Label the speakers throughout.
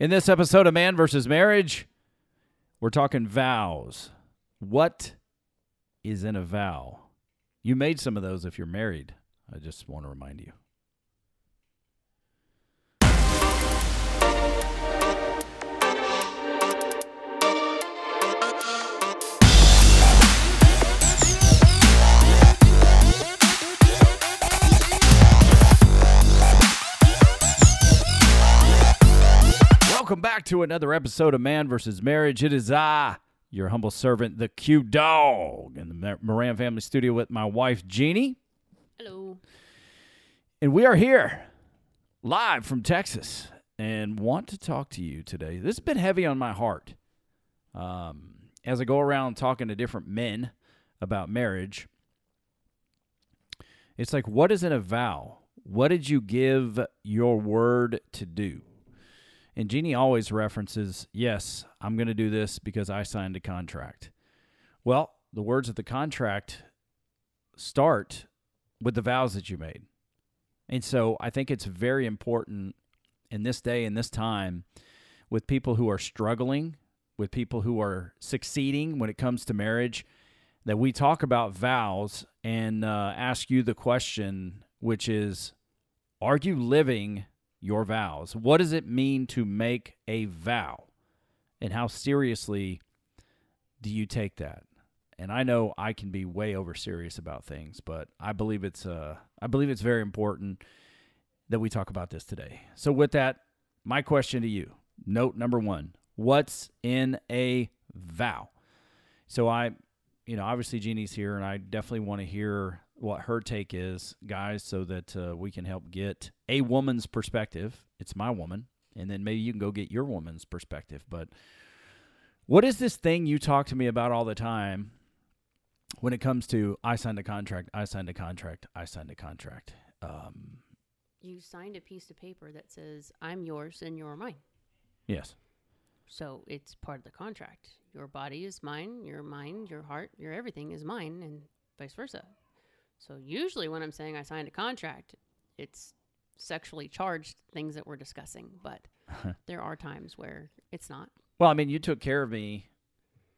Speaker 1: In this episode of Man versus Marriage, we're talking vows. What is in a vow? You made some of those if you're married. I just want to remind you. Welcome back to another episode of Man versus Marriage. It is I, your humble servant, the Q Dog, in the Moran family studio with my wife, Jeannie.
Speaker 2: Hello.
Speaker 1: And we are here live from Texas and want to talk to you today. This has been heavy on my heart. Um, as I go around talking to different men about marriage, it's like, what is in a vow? What did you give your word to do? And Jeannie always references, yes, I'm going to do this because I signed a contract. Well, the words of the contract start with the vows that you made. And so I think it's very important in this day and this time with people who are struggling, with people who are succeeding when it comes to marriage, that we talk about vows and uh, ask you the question, which is Are you living your vows? What does it mean to make a vow? And how seriously do you take that? And I know I can be way over serious about things, but I believe it's uh I believe it's very important that we talk about this today. So with that, my question to you, note number 1, what's in a vow? So I you know, obviously Jeannie's here and I definitely want to hear what her take is, guys, so that uh, we can help get a woman's perspective. It's my woman, and then maybe you can go get your woman's perspective. But what is this thing you talk to me about all the time when it comes to I signed a contract, I signed a contract, I signed a contract? Um,
Speaker 2: You signed a piece of paper that says, I'm yours and you're mine.
Speaker 1: yes.
Speaker 2: So it's part of the contract. Your body is mine, your mind, your heart, your everything is mine, and vice versa. So usually when I'm saying I signed a contract, it's sexually charged things that we're discussing, but there are times where it's not.
Speaker 1: Well, I mean, you took care of me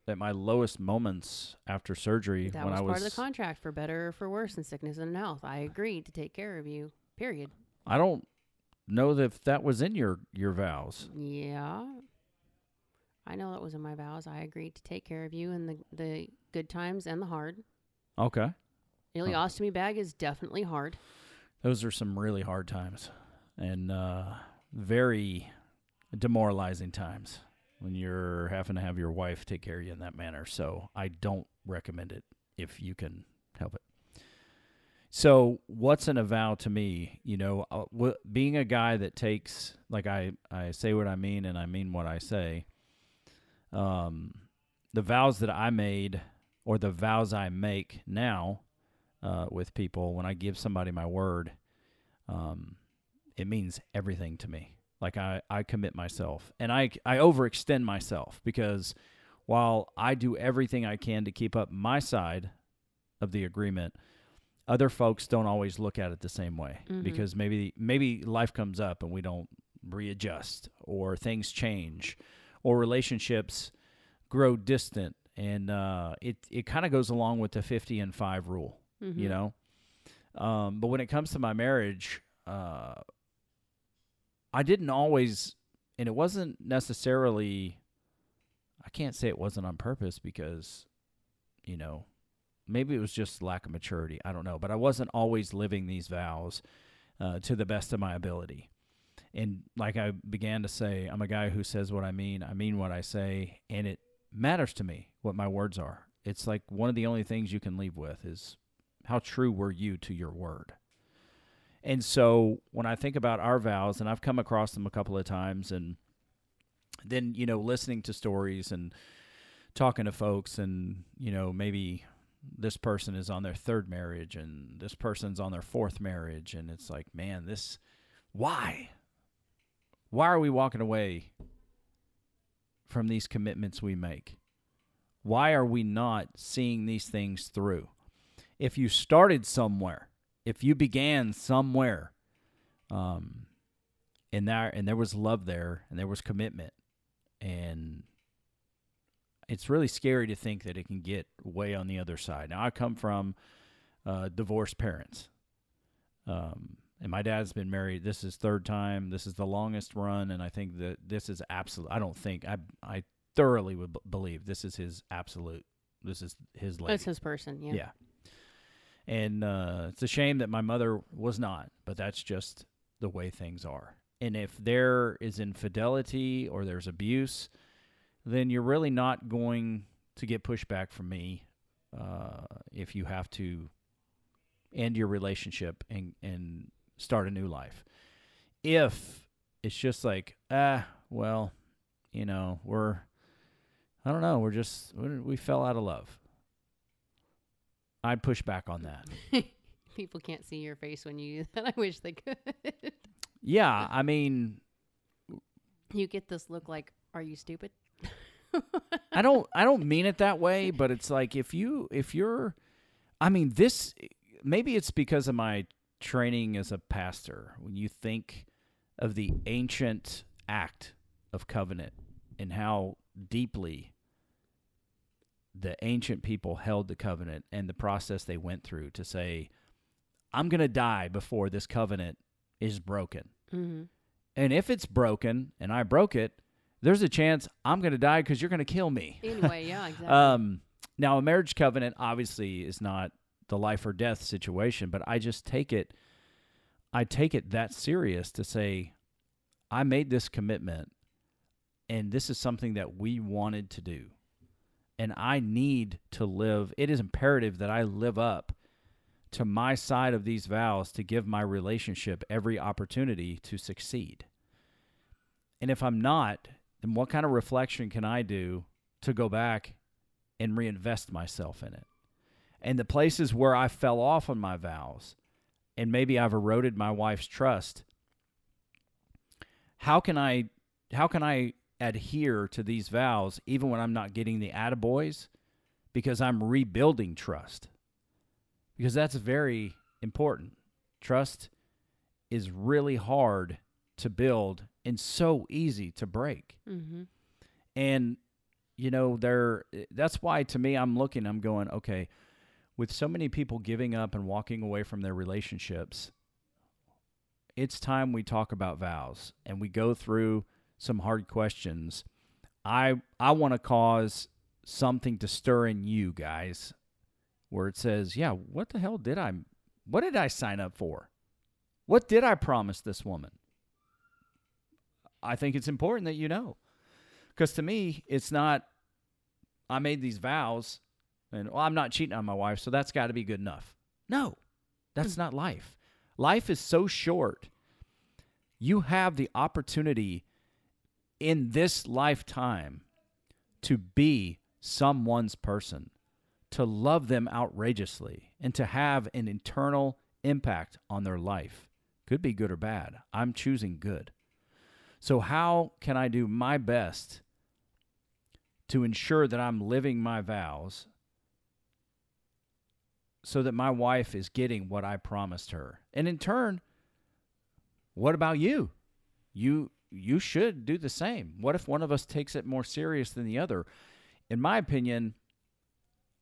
Speaker 1: at my lowest moments after surgery
Speaker 2: That
Speaker 1: when
Speaker 2: was
Speaker 1: I
Speaker 2: part of the contract for better or for worse in sickness and in health. I agreed to take care of you. Period.
Speaker 1: I don't know if that was in your your vows.
Speaker 2: Yeah. I know that was in my vows. I agreed to take care of you in the, the good times and the hard.
Speaker 1: Okay.
Speaker 2: Ileostomy bag is definitely hard.
Speaker 1: Those are some really hard times and uh, very demoralizing times when you're having to have your wife take care of you in that manner. So I don't recommend it if you can help it. So what's an avow to me? You know, uh, wh- being a guy that takes like I I say what I mean and I mean what I say. Um, the vows that I made or the vows I make now uh, with people when I give somebody my word, um, it means everything to me. Like I, I commit myself and I, I overextend myself because while I do everything I can to keep up my side of the agreement, other folks don't always look at it the same way
Speaker 2: Mhm.
Speaker 1: because maybe maybe life comes up and we don't readjust or things change or relationships grow distant and uh, it it kind of goes along with the 50 and 5 rule
Speaker 2: Mhm.
Speaker 1: you know? Um, but when it comes to my marriage uh, i didn't always and it wasn't necessarily i can't say it wasn't on purpose because you know maybe it was just lack of maturity. I don't know. But i wasn't always living these vows uh, to the best of my ability. And like i began to say i'm a guy who says what i mean. I mean what i say. And it matters to me what my words are. It's like one of the only things you can leave with is how true were you to your word? And so when i think about our vows and i've come across them a couple of times and then you know listening to stories and talking to folks and you know maybe this person is on their third marriage and this person's on their fourth marriage and it's like man this why? Why are we walking away from these commitments we make? Why are we not seeing these things through if you started somewhere if you began somewhere um, and there and there was love there and there was commitment and it's really scary to think that it can get way on the other side. Now I come from uh, divorced parents. Um, and my dad's been married. This is third time. This is the longest run, and I think that this is absolute. I don't think I I thoroughly would b- believe this is his absolute. This is his lady.
Speaker 2: That's his person. Yeah.
Speaker 1: Yeah. And uh, it's a shame that my mother was not, but that's just the way things are. And if there is infidelity or there's abuse, then you're really not going to get pushback from me uh, if you have to end your relationship and, and start a new life. If it's just like, ah, well, you know, we're, I don't know, we're just, we we fell out of love. I'd push back on that.
Speaker 2: People can't see your face when you use that. I wish they could.
Speaker 1: Yeah, I mean,
Speaker 2: you get this look like, are you stupid?
Speaker 1: I don't I don't mean it that way, but it's like if you if you're I mean this maybe it's because of my training as a pastor. When you think of the ancient act of covenant and how deeply the ancient people held the covenant and the process they went through to say I'm going to die before this covenant is broken.
Speaker 2: Mm-hmm.
Speaker 1: And if it's broken and I broke it, there's a chance I'm going to die because you're going to kill me.
Speaker 2: Anyway, yeah, exactly.
Speaker 1: Um, now, a marriage covenant obviously is not the life or death situation, but I just take it, I take it that serious to say, I made this commitment, and this is something that we wanted to do, and I need to live. It is imperative that I live up to my side of these vows to give my relationship every opportunity to succeed. And if I'm not, then what kind of reflection can I do to go back and reinvest myself in it? And the places where I fell off on my vows, and maybe I've eroded my wife's trust, how can I how can I adhere to these vows even when I'm not getting the attaboys? Because I'm rebuilding trust. Because that's very important. Trust is really hard to build and so easy to break.
Speaker 2: mm-hmm.
Speaker 1: And you know, there that's why to me I'm looking, I'm going, okay, with so many people giving up and walking away from their relationships, it's time we talk about vows and we go through some hard questions. I I want to cause something to stir in you guys where it says, "Yeah, what the hell did I what did I sign up for? What did I promise this woman?" I think it's important that you know. Because to me, it's not, I made these vows and well, I'm not cheating on my wife, so that's got to be good enough. No, that's not life. Life is so short. You have the opportunity in this lifetime to be someone's person, to love them outrageously, and to have an internal impact on their life. Could be good or bad. I'm choosing good. So, how can I do my best to ensure that I'm living my vows so that my wife is getting what I promised her? And in turn, what about you? You you should do the same. What if one of us takes it more serious than the other? In my opinion,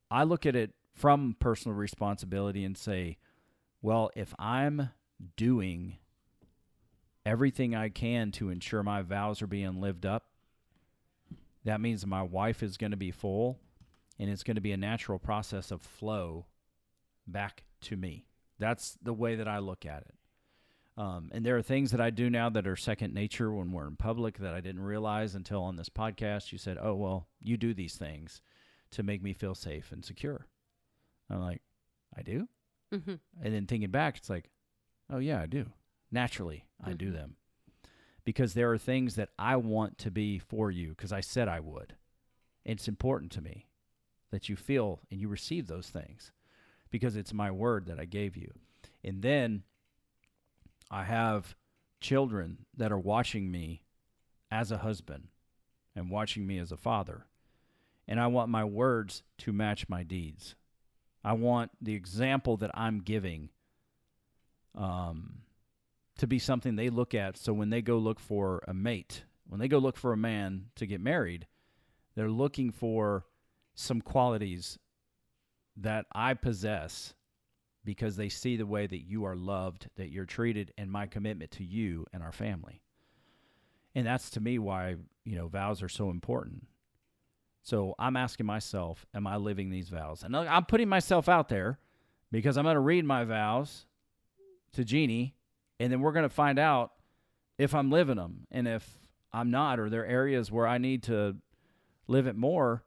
Speaker 1: I look at it from personal responsibility and say, well, if I'm doing everything I can to ensure my vows are being lived up, that means my wife is going to be full and it's going to be a natural process of flow back to me. That's the way that I look at it. Um, and there are things that I do now that are second nature when we're in public that I didn't realize until on this podcast. You said, "Oh well, you do these things to make me feel safe and secure." I'm like, "I do,"
Speaker 2: Mm-hmm.
Speaker 1: and then thinking back, it's like, "Oh yeah, I do." Naturally, I do
Speaker 2: Mhm.
Speaker 1: them because there are things that I want to be for you because I said I would. It's important to me that you feel and you receive those things because it's my word that I gave you. And then I have children that are watching me as a husband and watching me as a father. And I want my words to match my deeds. I want the example that I'm giving um, to be something they look at. So when they go look for a mate, when they go look for a man to get married, they're looking for some qualities that I possess because they see the way that you are loved, that you're treated, and my commitment to you and our family. And that's to me why, you know, vows are so important. So I'm asking myself, am I living these vows? And I'm putting myself out there because I'm going to read my vows to Jeannie, and then we're going to find out if I'm living them. And if I'm not, or there are areas where I need to live it more,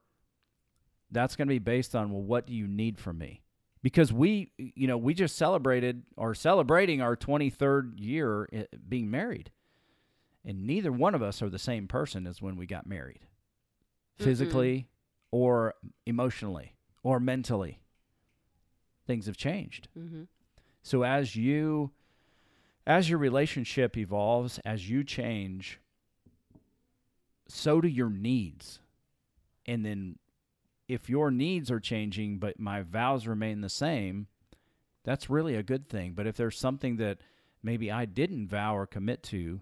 Speaker 1: that's going to be based on, well, what do you need from me? Because we, you know, we just celebrated or celebrating our 23rd year eh, being married. And neither one of us are the same person as when we got married, physically or emotionally or mentally. Things have changed.
Speaker 2: Mm-hmm.
Speaker 1: So as you as your relationship evolves, as you change, so do your needs. And then if your needs are changing but my vows remain the same, that's really a good thing. But if there's something that maybe I didn't vow or commit to,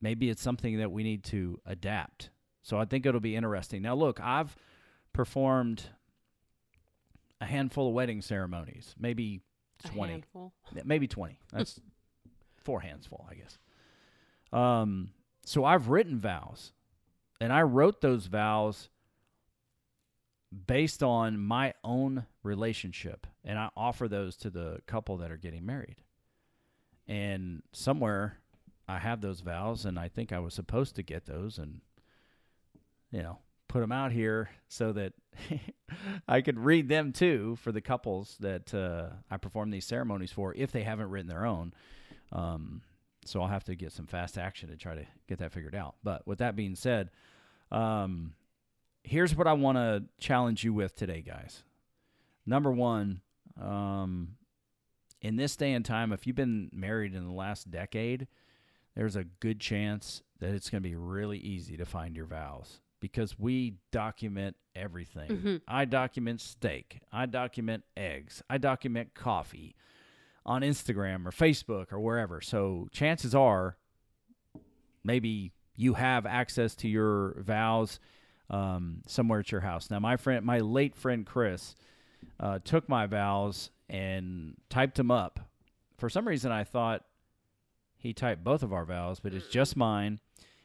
Speaker 1: maybe it's something that we need to adapt. So I think it'll be interesting. Now, look, I've performed a handful of wedding ceremonies, maybe
Speaker 2: A
Speaker 1: 20,
Speaker 2: handful.
Speaker 1: Maybe 20. That's four hands full, I guess. Um, so I've written vows, and I wrote those vows based on my own relationship, and I offer those to the couple that are getting married. And somewhere I have those vows, and I think I was supposed to get those, and you know, put them out here so that I could read them too for the couples that uh, I perform these ceremonies for if they haven't written their own. Um, so I'll have to get some fast action to try to get that figured out. But with that being said, um, here's what I want to challenge you with today, guys. Number one, um, in this day and time, if you've been married in the last decade, there's a good chance that it's going to be really easy to find your vows because we document everything.
Speaker 2: Mhm.
Speaker 1: I document steak, I document eggs, I document coffee on Instagram or Facebook or wherever. So chances are maybe you have access to your vows um, somewhere at your house. Now, my friend, my late friend Chris, uh, took my vows and typed them up. For some reason, I thought he typed both of our vows, but it's just mine.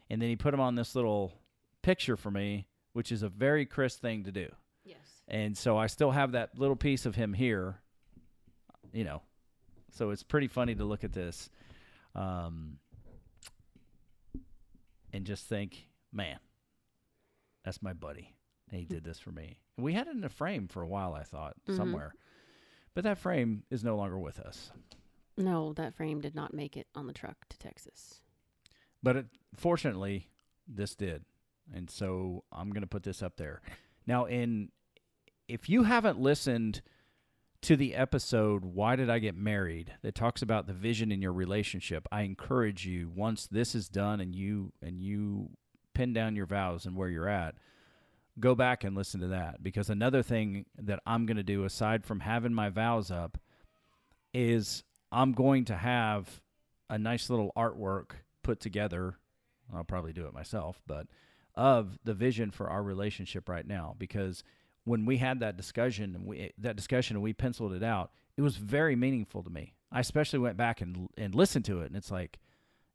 Speaker 1: And then he put them on this little picture for me, which is a very Chris thing to do.
Speaker 2: Yes.
Speaker 1: And so I still have that little piece of him here, you know. So it's pretty funny to look at this um, and just think, man, that's my buddy. And he did this for me. And we had it in a frame for a while, I thought,
Speaker 2: Mhm.
Speaker 1: somewhere. But that frame is no longer with us.
Speaker 2: No, that frame did not make it on the truck to Texas.
Speaker 1: But it, fortunately, this did. And so I'm going to put this up there. Now, in if you haven't listened to the episode Why Did I Get Married that talks about the vision in your relationship, I encourage you once this is done and you and you pin down your vows and where you're at, go back and listen to that because another thing that I'm going to do aside from having my vows up is I'm going to have a nice little artwork put together. I'll probably do it myself, but of the vision for our relationship right now because when we had that discussion and we that discussion and we penciled it out, it was very meaningful to me. I especially went back and and listened to it and it's like,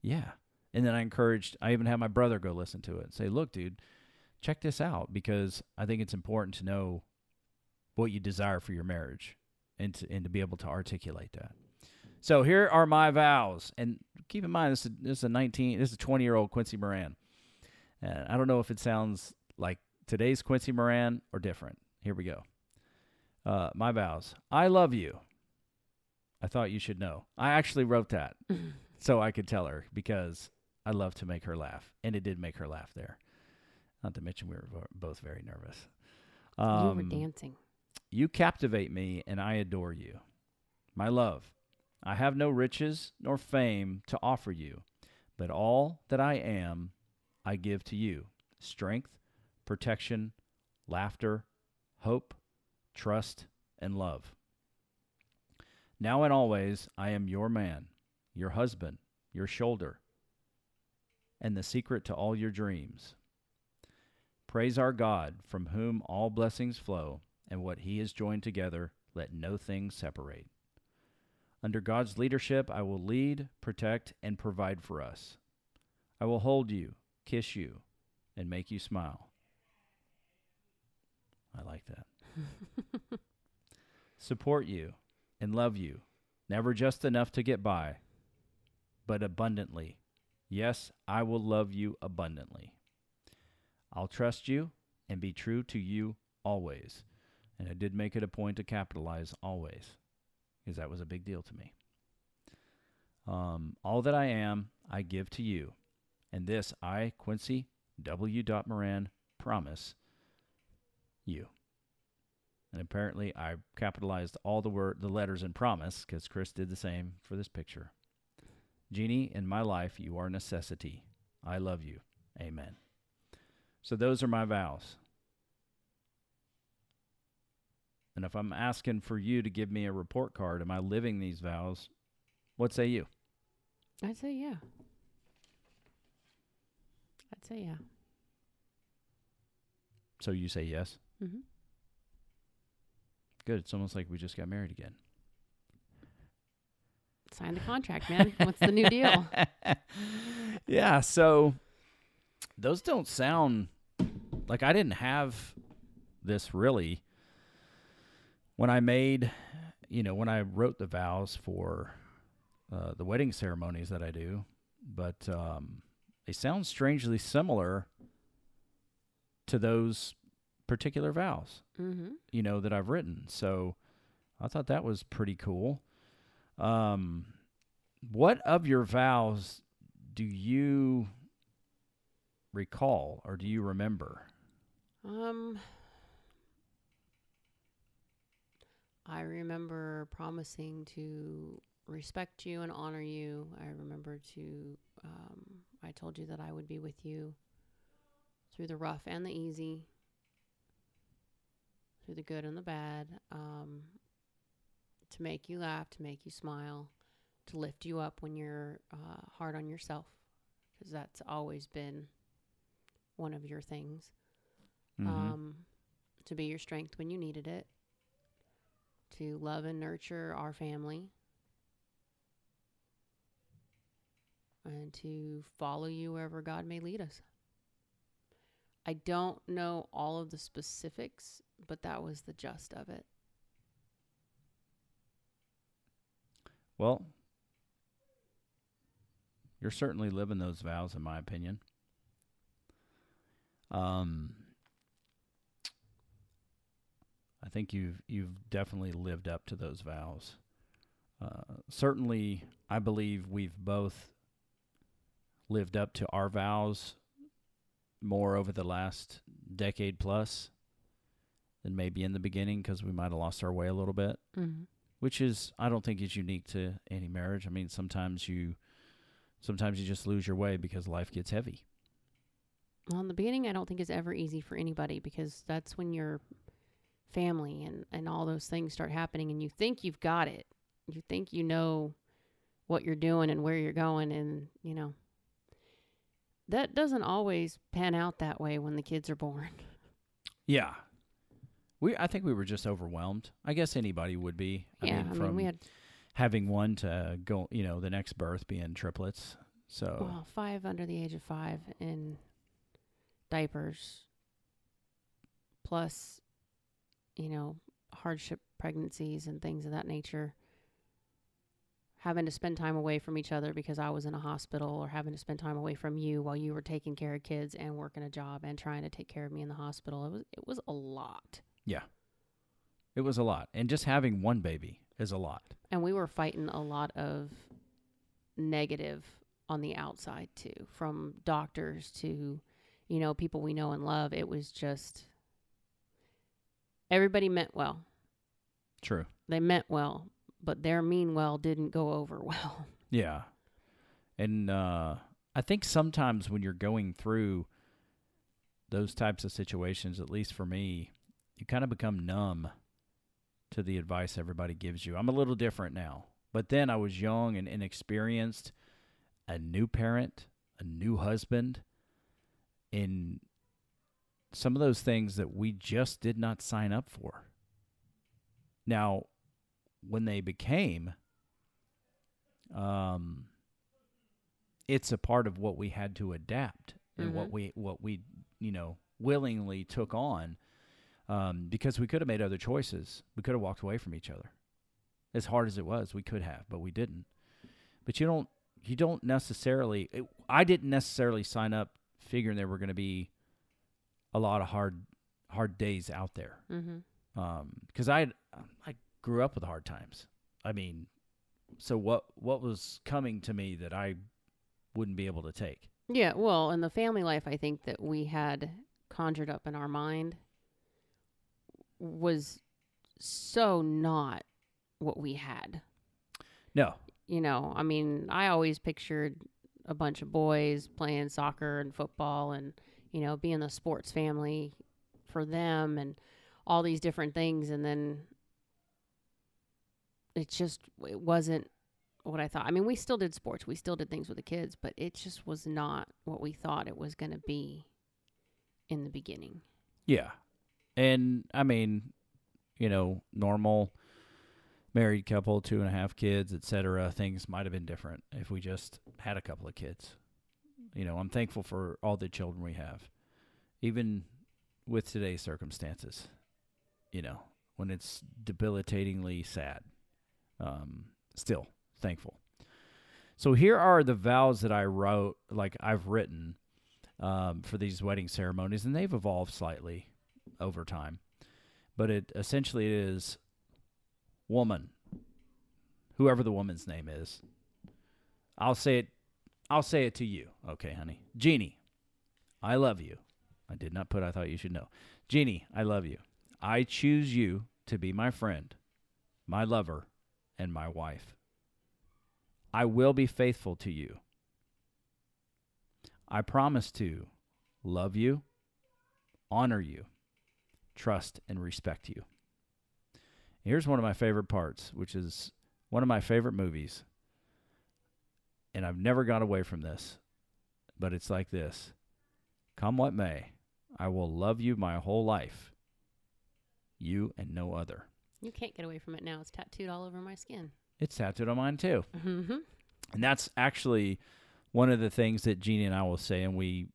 Speaker 1: yeah. And then I encouraged I even had my brother go listen to it and say, "Look, dude, check this out because I think it's important to know what you desire for your marriage and to, and to be able to articulate that." So here are my vows, and keep in mind this is, this is a 19, this is a 20 year old Quincy Moran. And I don't know if it sounds like today's Quincy Moran or different. Here we go. Uh, my vows. I love you. I thought you should know. I actually wrote that so I could tell her because I love to make her laugh, and it did make her laugh there. Not to mention we were vo- both very nervous.
Speaker 2: you were
Speaker 1: Um,
Speaker 2: dancing.
Speaker 1: you captivate me, and I adore you. My love, I have no riches nor fame to offer you, but all that I am, I give to you strength, protection, laughter, hope, trust, and love. Now and always, I am your man, your husband, your shoulder, and the secret to all your dreams. Praise our God, from whom all blessings flow, and what he has joined together, let no thing separate. Under God's leadership, I will lead, protect, and provide for us. I will hold you, kiss you, and make you smile. I like that. Support you and love you, never just enough to get by, but abundantly. Yes, I will love you abundantly. I'll trust you and be true to you always. And I did make it a point to capitalize always, because that was a big deal to me. Um, all that I am, I give to you. And this I, Quincy W. Moran, promise you. And apparently, I capitalized all the word, the letters in promise, because Chris did the same for this picture. Jeannie, in my life, you are a necessity. I love you. Amen. So those are my vows. And if I'm asking for you to give me a report card, am I living these vows? What say you?
Speaker 2: I'd say yeah. I'd say yeah.
Speaker 1: So you say yes?
Speaker 2: Mm-hmm.
Speaker 1: Good. It's almost like we just got married again.
Speaker 2: Sign the contract, man. What's the new deal?
Speaker 1: yeah. So those don't sound like I didn't have this really when I made, you know, when I wrote the vows for uh, the wedding ceremonies that I do, but um, they sound strangely similar to those particular vows,
Speaker 2: mm-hmm.
Speaker 1: you know, that I've written. So I thought that was pretty cool. Um, what of your vows do you recall or do you remember?
Speaker 2: Um, I remember promising to respect you and honor you. I remember to, um, I told you that I would be with you through the rough and the easy, through the good and the bad, um, to make you laugh, to make you smile, to lift you up when you're uh, hard on yourself, because that's always been one of your things.
Speaker 1: Mhm.
Speaker 2: Um, to be your strength when you needed it, to love and nurture our family, and to follow you wherever God may lead us. I don't know all of the specifics, but that was the gist of it.
Speaker 1: Well, you're certainly living those vows, in my opinion. Um, I think you've you've definitely lived up to those vows. Uh, certainly, I believe we've both lived up to our vows more over the last decade plus than maybe in the beginning because we might have lost our way a little bit
Speaker 2: Mm-hmm.
Speaker 1: Which is I don't think is unique to any marriage. I mean, sometimes you sometimes you just lose your way because life gets heavy.
Speaker 2: Well, in the beginning, I don't think is ever easy for anybody because that's when your family and, and all those things start happening and you think you've got it. You think you know what you're doing and where you're going. And, you know, that doesn't always pan out that way when the kids are born.
Speaker 1: Yeah. We I think we were just overwhelmed. I guess anybody would be. I
Speaker 2: yeah.
Speaker 1: mean,
Speaker 2: I mean, we had
Speaker 1: having one to go, you know, the next birth being triplets. So,
Speaker 2: well, five under the age of five in diapers, plus, you know, hardship pregnancies and things of that nature. Having to spend time away from each other because I was in a hospital, or having to spend time away from you while you were taking care of kids and working a job and trying to take care of me in the hospital. It was it was a lot,
Speaker 1: it was a lot. And just having one baby is a lot.
Speaker 2: and we were fighting a lot of negative on the outside too, from doctors to, you know, people we know and love. It was just everybody meant well.
Speaker 1: True.
Speaker 2: They meant well, but their mean well didn't go over well.
Speaker 1: Yeah. And uh, I think sometimes when you're going through those types of situations, at least for me, you kind of become numb to the advice everybody gives you. I'm a little different now, But then I was young and inexperienced, a new parent, a new husband, in some of those things that we just did not sign up for. Now, when they became, um, it's a part of what we had to adapt and what
Speaker 2: Mhm.
Speaker 1: we what we you know willingly took on um, because we could have made other choices. We could have walked away from each other. As hard as it was, we could have, but we didn't. But you don't you don't necessarily it, I didn't necessarily sign up figuring there were going to be a lot of hard hard days out there
Speaker 2: Mm-hmm.
Speaker 1: because I I grew up with hard times. I mean, so what what was coming to me that I wouldn't be able to take?
Speaker 2: Yeah, well, in the family life, I think that we had conjured up in our mind was so not what we had.
Speaker 1: No,
Speaker 2: You know, I mean, I always pictured a bunch of boys playing soccer and football and, you know, being a sports family for them and all these different things. And then it just, it wasn't what I thought. I mean, we still did sports, we still did things with the kids, but it just was not what we thought it was going to be in the beginning.
Speaker 1: yeah, and I mean, you know, normal married couple, two and a half kids, etc. Things might have been different if we just had a couple of kids. You know, I'm thankful for all the children we have, even with today's circumstances. You know, when it's debilitatingly sad, um, still thankful. So here are the vows that I wrote, like I've written um, for these wedding ceremonies, and they've evolved slightly over time. But it essentially is woman, whoever the woman's name is. I'll say it. I'll say it to you, okay, honey. Jeannie, I love you. I did not put. I thought you should know. Jeannie, I love you. I choose you to be my friend, my lover, and my wife. I will be faithful to you. I promise to love you, honor you, trust, and respect you. Here's one of my favorite parts, which is one of my favorite movies. And I've never got away from this, but it's like this Come what may, I will love you my whole life, you and no other.
Speaker 2: You can't get away from it now. It's tattooed all over my skin.
Speaker 1: It's tattooed on mine too.
Speaker 2: Mm-hmm.
Speaker 1: And that's actually one of the things that Jeannie and I will say, and we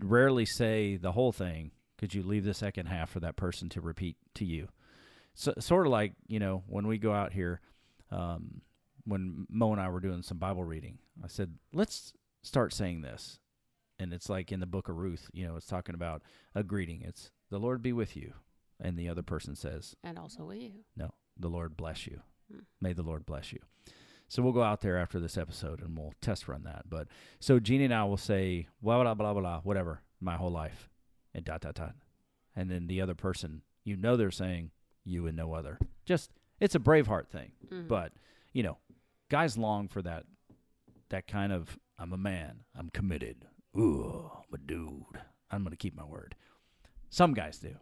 Speaker 1: rarely say the whole thing because you leave the second half for that person to repeat to you. So, sort of like, you know, when we go out here, um, when Mo and I were doing some Bible reading, I said, let's start saying this. And it's like in the book of Ruth, you know, it's talking about a greeting. It's the Lord be with you. And the other person says,
Speaker 2: And also with you.
Speaker 1: no, the Lord bless you.
Speaker 2: Hmm.
Speaker 1: May the Lord bless you. So we'll go out there after this episode and we'll test run that. But so Jeannie and I will say blah blah blah blah blah whatever my whole life and dot dot dot, and then the other person you know they're saying you and no other. Just it's a Braveheart thing,
Speaker 2: Mhm.
Speaker 1: but you know, guys long for that that kind of I'm a man, I'm committed. Ooh, I'm a dude. I'm gonna keep my word. Some guys do.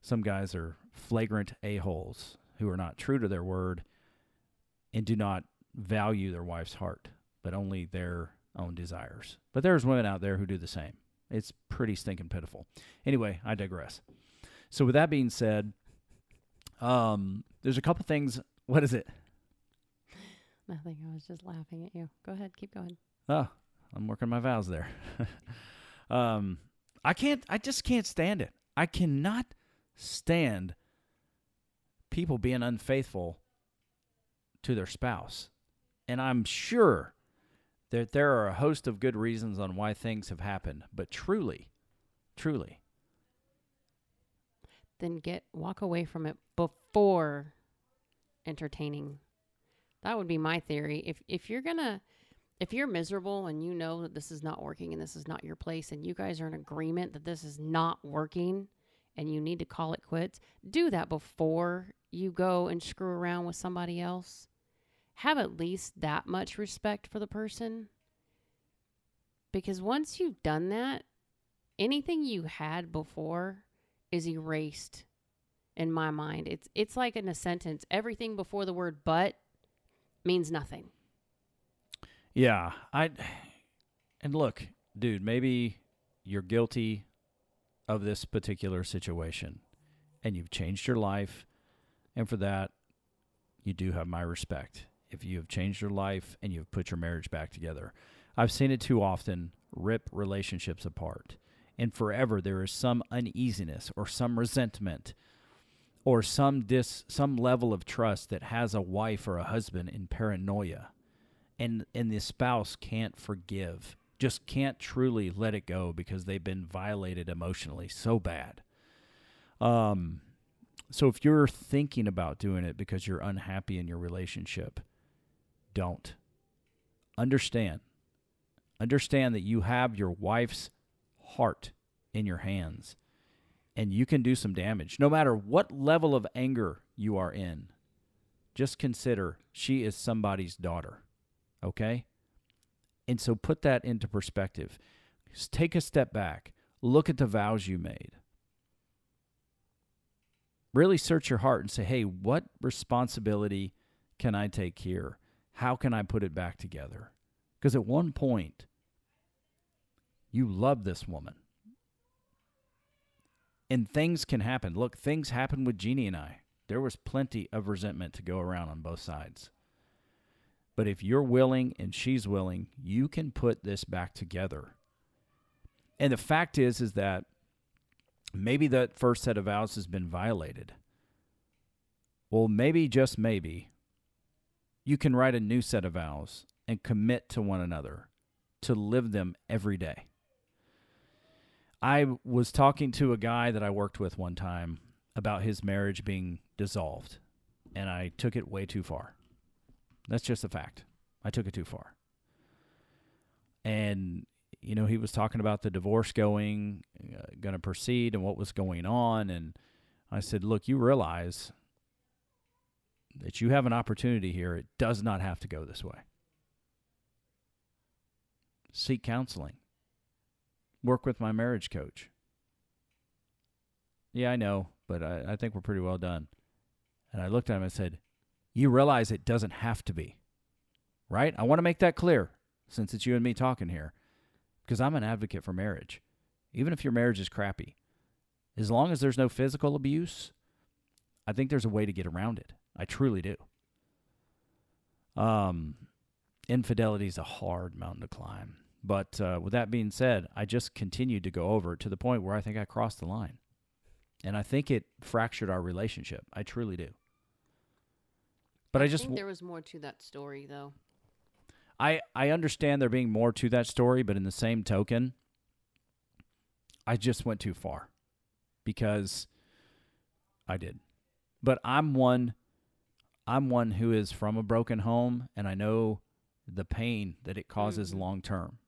Speaker 1: Some guys are flagrant a holes who are not true to their word and do not value their wife's heart, but only their own desires. But there's women out there who do the same. It's pretty stinking pitiful. Anyway, I digress. So with that being said, um, there's a couple things. What is it?
Speaker 2: Nothing. I was just laughing at you. Go ahead. Keep going.
Speaker 1: Oh, I'm working my vows there. um, I can't. I just can't stand it. I cannot stand people being unfaithful to their spouse, and I'm sure that there are a host of good reasons on why things have happened. But truly, truly,
Speaker 2: Then get walk away from it before entertaining. That would be my theory. If if you're gonna if you're miserable and you know that this is not working and this is not your place and you guys are in agreement that this is not working and you need to call it quits, do that before you go and screw around with somebody else. Have at least that much respect for the person. Because once you've done that, anything you had before is erased in my mind. It's it's like in a sentence. Everything before the word but means nothing.
Speaker 1: Yeah, I and look, dude, maybe you're guilty of this particular situation and you've changed your life and for that you do have my respect. If you have changed your life and you've put your marriage back together. I've seen it too often rip relationships apart. And forever there is some uneasiness or some resentment or some dis some level of trust that has a wife or a husband in paranoia and and the spouse can't forgive just can't truly let it go because they've been violated emotionally so bad um so if you're thinking about doing it because you're unhappy in your relationship don't understand understand that you have your wife's heart in your hands and you can do some damage no matter what level of anger you are in just consider she is somebody's daughter Okay? And so put that into perspective. Just take a step back. Look at the vows you made. Really search your heart and say, hey, what responsibility can I take here? How can I put it back together? Because at one point, you love this woman. And things can happen. Look, things happened with Jeannie and I. There was plenty of resentment to go around on both sides. But if you're willing and she's willing, you can put this back together. And the fact is is that maybe that first set of vows has been violated. Well, maybe just maybe you can write a new set of vows and commit to one another to live them every day. I was talking to a guy that I worked with one time about his marriage being dissolved, and I took it way too far. That's just a fact. I took it too far. And you know, he was talking about the divorce going uh, going to proceed and what was going on and I said, "Look, you realize that you have an opportunity here. It does not have to go this way. Seek counseling. Work with my marriage coach. Yeah, I know, but I, I think we're pretty well done. And I looked at him and said, you realize it doesn't have to be. Right? I want to make that clear since it's you and me talking here because I'm an advocate for marriage. Even if your marriage is crappy, as long as there's no physical abuse, I think there's a way to get around it. I truly do. Um, infidelity is a hard mountain to climb. But uh, with that being said, I just continued to go over to the point where I think I crossed the line. And I think it fractured our relationship. I truly do. But I, I just
Speaker 2: think there was more to that story though.
Speaker 1: I I understand there being more to that story, but in the same token, I just went too far because I did. But I'm one I'm one who is from a broken home and I know the pain that it causes mm-hmm. long term.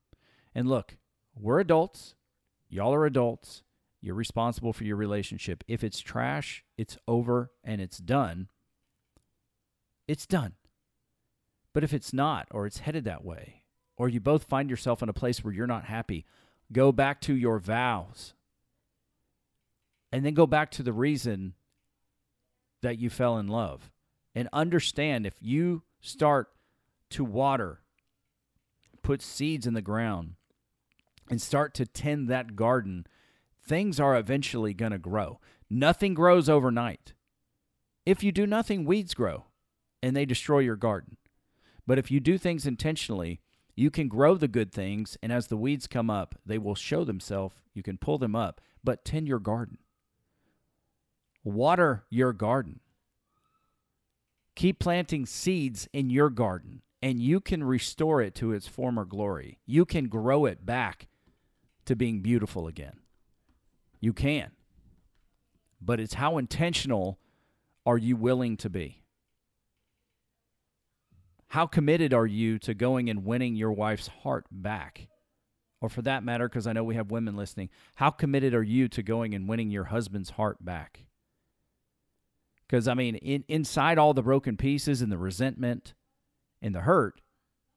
Speaker 1: And look, we're adults. Y'all are adults. You're responsible for your relationship. If it's trash, it's over and it's done it's done. But if it's not, or it's headed that way, or you both find yourself in a place where you're not happy, go back to your vows. And then go back to the reason that you fell in love. And understand if you start to water, put seeds in the ground, and start to tend that garden, things are eventually going to grow. Nothing grows overnight. If you do nothing, weeds grow and they destroy your garden. But if you do things intentionally, you can grow the good things, and as the weeds come up, they will show themselves. You can pull them up, but tend your garden. Water your garden. Keep planting seeds in your garden, and you can restore it to its former glory. You can grow it back to being beautiful again. You can. But it's how intentional are you willing to be? How committed are you to going and winning your wife's heart back? Or for that matter, because I know we have women listening, how committed are you to going and winning your husband's heart back? Because, I mean, in, inside all the broken pieces and the resentment and the hurt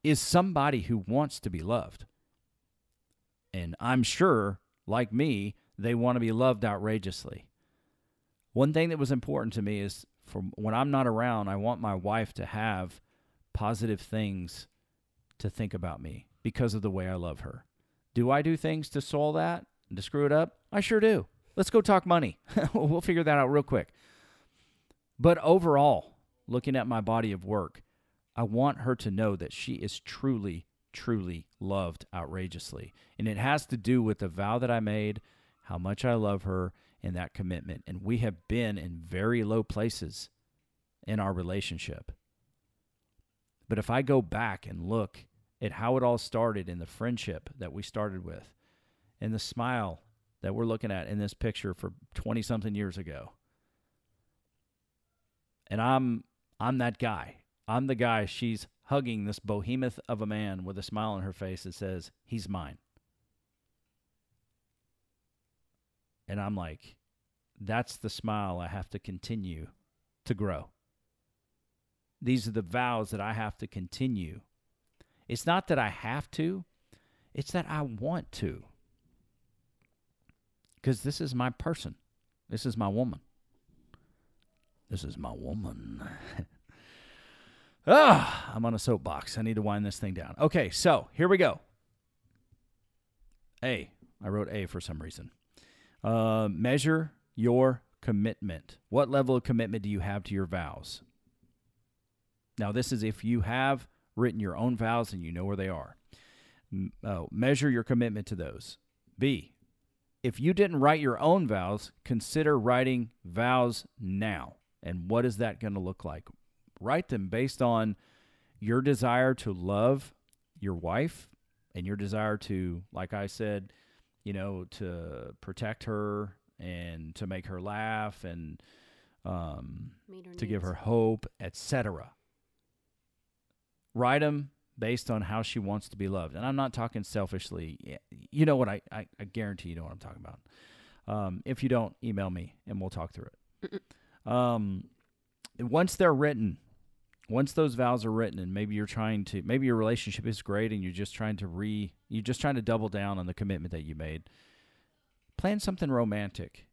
Speaker 1: is somebody who wants to be loved. And I'm sure, like me, they want to be loved outrageously. One thing that was important to me is from when I'm not around, I want my wife to have positive things to think about me because of the way I love her. Do I do things to soil that and to screw it up? I sure do. Let's go talk money. we'll figure that out real quick. But overall, looking at my body of work, I want her to know that she is truly, truly loved outrageously. And it has to do with the vow that I made, how much I love her, and that commitment. And we have been in very low places in our relationship. But if I go back and look at how it all started in the friendship that we started with and the smile that we're looking at in this picture for 20 something years ago. And I'm I'm that guy. I'm the guy she's hugging this behemoth of a man with a smile on her face that says, "He's mine." And I'm like, that's the smile I have to continue to grow. These are the vows that I have to continue. It's not that I have to, it's that I want to. Because this is my person. This is my woman. This is my woman. ah, I'm on a soapbox. I need to wind this thing down. Okay, so here we go. A. I wrote A for some reason. Uh, measure your commitment. What level of commitment do you have to your vows? Now, this is if you have written your own vows and you know where they are. Oh, measure your commitment to those. B, if you didn't write your own vows, consider writing vows now. And what is that going to look like? Write them based on your desire to love your wife and your desire to, like I said, you know, to protect her and to make her laugh and um, to give her hope, etc write them based on how she wants to be loved. And I'm not talking selfishly. You know what? I, I, I guarantee you know what I'm talking about. Um, if you don't, email me and we'll talk through it. Um, once they're written, once those vows are written, and maybe you're trying to, maybe your relationship is great and you're just trying to re, you're just trying to double down on the commitment that you made. Plan something romantic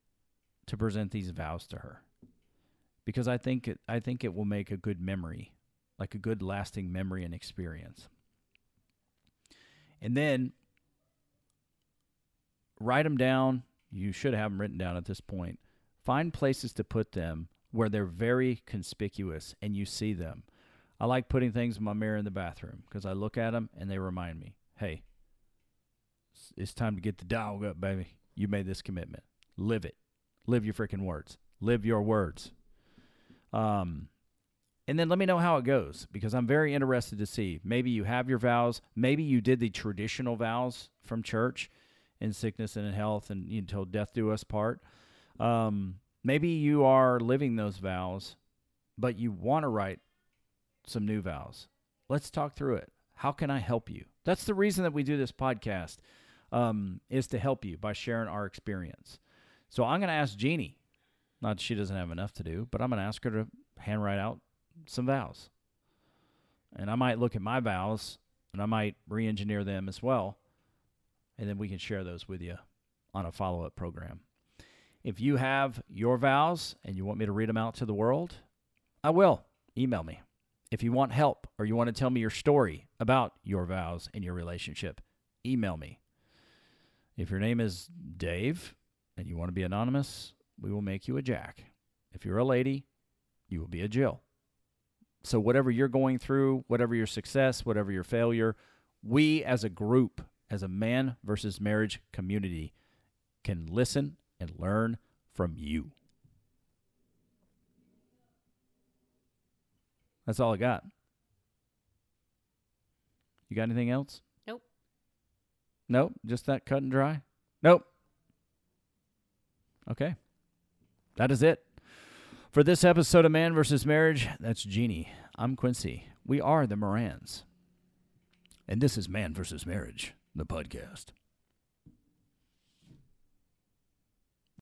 Speaker 1: to present these vows to her, because I think it, I think it will make a good memory like a good lasting memory and experience. And then write them down. You should have them written down at this point. Find places to put them where they're very conspicuous and you see them. I like putting things in my mirror in the bathroom because I look at them and they remind me, hey, it's time to get the dog up, baby. You made this commitment. Live it. Live your freaking words. Live your words. Um, and then let me know how it goes because I'm very interested to see. Maybe you have your vows. Maybe you did the traditional vows from church in sickness and in health and until death do us part. Um, maybe you are living those vows, but you want to write some new vows. Let's talk through it. How can I help you? That's the reason that we do this podcast um, is to help you by sharing our experience. So I'm going to ask Jeannie. Not she doesn't have enough to do, but I'm going to ask her to handwrite out some vows. And I might look at my vows and I might re engineer them as well. And then we can share those with you on a follow up program. If you have your vows and you want me to read them out to the world, I will. Email me. If you want help or you want to tell me your story about your vows and your relationship, email me. If your name is Dave and you want to be anonymous, we will make you a Jack. If you're a lady, you will be a Jill. So, whatever you're going through, whatever your success, whatever your failure, we as a group, as a man versus marriage community, can listen and learn from you. That's all I got. You got anything else?
Speaker 2: Nope.
Speaker 1: Nope. Just that cut and dry? Nope. Okay. That is it. For this episode of Man vs. Marriage, that's Jeannie. I'm Quincy. We are the Morans. And this is Man vs. Marriage, the podcast.